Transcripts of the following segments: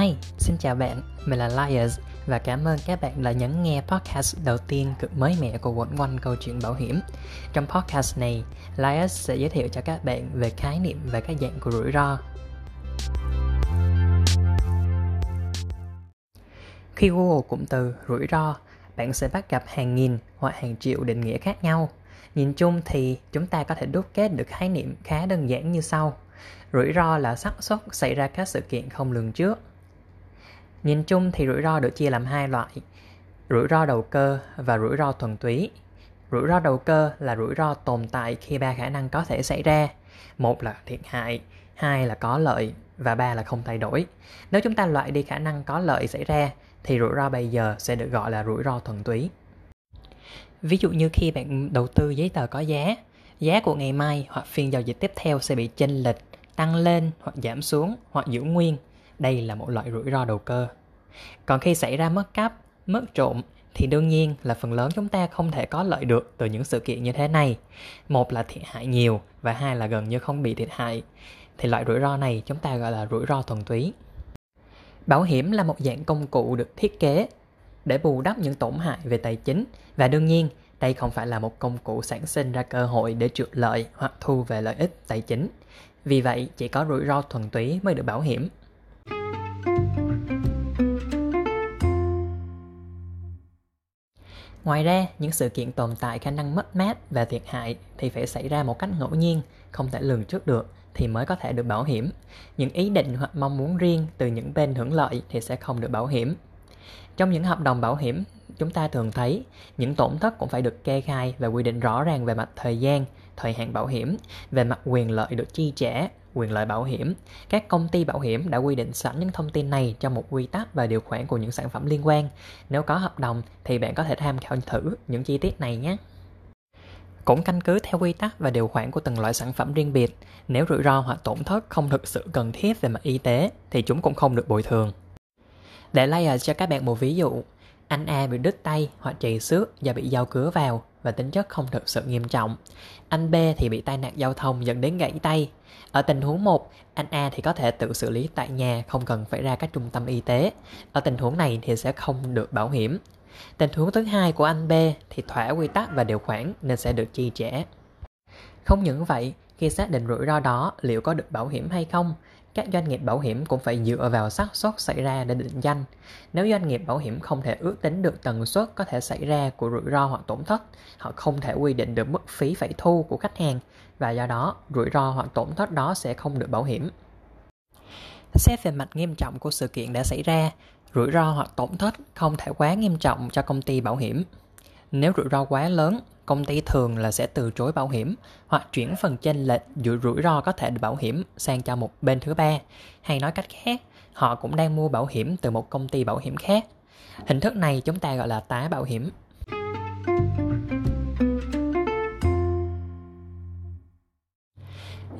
Hi, xin chào bạn, mình là Liars và cảm ơn các bạn đã nhấn nghe podcast đầu tiên cực mới mẻ của quẩn quanh câu chuyện bảo hiểm. Trong podcast này, Liars sẽ giới thiệu cho các bạn về khái niệm và các dạng của rủi ro. Khi Google cụm từ rủi ro, bạn sẽ bắt gặp hàng nghìn hoặc hàng triệu định nghĩa khác nhau. Nhìn chung thì chúng ta có thể đúc kết được khái niệm khá đơn giản như sau. Rủi ro là xác suất xảy ra các sự kiện không lường trước Nhìn chung thì rủi ro được chia làm hai loại, rủi ro đầu cơ và rủi ro thuần túy. Rủi ro đầu cơ là rủi ro tồn tại khi ba khả năng có thể xảy ra. Một là thiệt hại, hai là có lợi và ba là không thay đổi. Nếu chúng ta loại đi khả năng có lợi xảy ra thì rủi ro bây giờ sẽ được gọi là rủi ro thuần túy. Ví dụ như khi bạn đầu tư giấy tờ có giá, giá của ngày mai hoặc phiên giao dịch tiếp theo sẽ bị chênh lệch, tăng lên hoặc giảm xuống hoặc giữ nguyên đây là một loại rủi ro đầu cơ. Còn khi xảy ra mất cắp, mất trộm thì đương nhiên là phần lớn chúng ta không thể có lợi được từ những sự kiện như thế này. Một là thiệt hại nhiều và hai là gần như không bị thiệt hại. Thì loại rủi ro này chúng ta gọi là rủi ro thuần túy. Bảo hiểm là một dạng công cụ được thiết kế để bù đắp những tổn hại về tài chính và đương nhiên đây không phải là một công cụ sản sinh ra cơ hội để trượt lợi hoặc thu về lợi ích tài chính. Vì vậy, chỉ có rủi ro thuần túy mới được bảo hiểm. Ngoài ra, những sự kiện tồn tại khả năng mất mát và thiệt hại thì phải xảy ra một cách ngẫu nhiên, không thể lường trước được thì mới có thể được bảo hiểm. Những ý định hoặc mong muốn riêng từ những bên hưởng lợi thì sẽ không được bảo hiểm. Trong những hợp đồng bảo hiểm, chúng ta thường thấy những tổn thất cũng phải được kê khai và quy định rõ ràng về mặt thời gian, thời hạn bảo hiểm, về mặt quyền lợi được chi trả, quyền lợi bảo hiểm. Các công ty bảo hiểm đã quy định sẵn những thông tin này trong một quy tắc và điều khoản của những sản phẩm liên quan. Nếu có hợp đồng thì bạn có thể tham khảo thử những chi tiết này nhé. Cũng căn cứ theo quy tắc và điều khoản của từng loại sản phẩm riêng biệt, nếu rủi ro hoặc tổn thất không thực sự cần thiết về mặt y tế thì chúng cũng không được bồi thường. Để layer cho các bạn một ví dụ, anh A bị đứt tay hoặc chảy xước do bị dao cứa vào và tính chất không thực sự nghiêm trọng. Anh B thì bị tai nạn giao thông dẫn đến gãy tay. Ở tình huống 1, anh A thì có thể tự xử lý tại nhà không cần phải ra các trung tâm y tế. Ở tình huống này thì sẽ không được bảo hiểm. Tình huống thứ hai của anh B thì thỏa quy tắc và điều khoản nên sẽ được chi trả. Không những vậy, khi xác định rủi ro đó liệu có được bảo hiểm hay không các doanh nghiệp bảo hiểm cũng phải dựa vào xác suất xảy ra để định danh. Nếu doanh nghiệp bảo hiểm không thể ước tính được tần suất có thể xảy ra của rủi ro hoặc tổn thất, họ không thể quy định được mức phí phải thu của khách hàng và do đó rủi ro hoặc tổn thất đó sẽ không được bảo hiểm. Xét về mặt nghiêm trọng của sự kiện đã xảy ra, rủi ro hoặc tổn thất không thể quá nghiêm trọng cho công ty bảo hiểm. Nếu rủi ro quá lớn, công ty thường là sẽ từ chối bảo hiểm hoặc chuyển phần chênh lệch giữa rủi ro có thể được bảo hiểm sang cho một bên thứ ba. Hay nói cách khác, họ cũng đang mua bảo hiểm từ một công ty bảo hiểm khác. Hình thức này chúng ta gọi là tá bảo hiểm.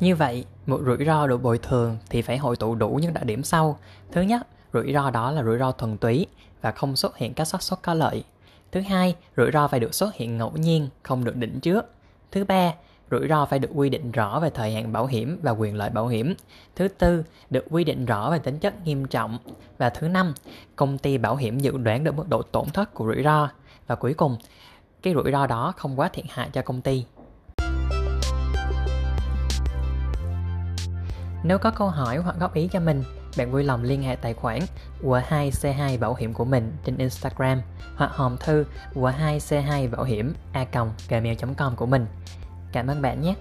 Như vậy, một rủi ro được bồi thường thì phải hội tụ đủ những đặc điểm sau. Thứ nhất, rủi ro đó là rủi ro thuần túy và không xuất hiện các xác suất có lợi. Thứ hai, rủi ro phải được xuất hiện ngẫu nhiên, không được định trước. Thứ ba, rủi ro phải được quy định rõ về thời hạn bảo hiểm và quyền lợi bảo hiểm. Thứ tư, được quy định rõ về tính chất nghiêm trọng. Và thứ năm, công ty bảo hiểm dự đoán được mức độ tổn thất của rủi ro. Và cuối cùng, cái rủi ro đó không quá thiệt hại cho công ty. Nếu có câu hỏi hoặc góp ý cho mình, bạn vui lòng liên hệ tài khoản W2C2 Bảo hiểm của mình trên Instagram hoặc hòm thư W2C2 Bảo hiểm a gmail.com của mình. Cảm ơn bạn nhé!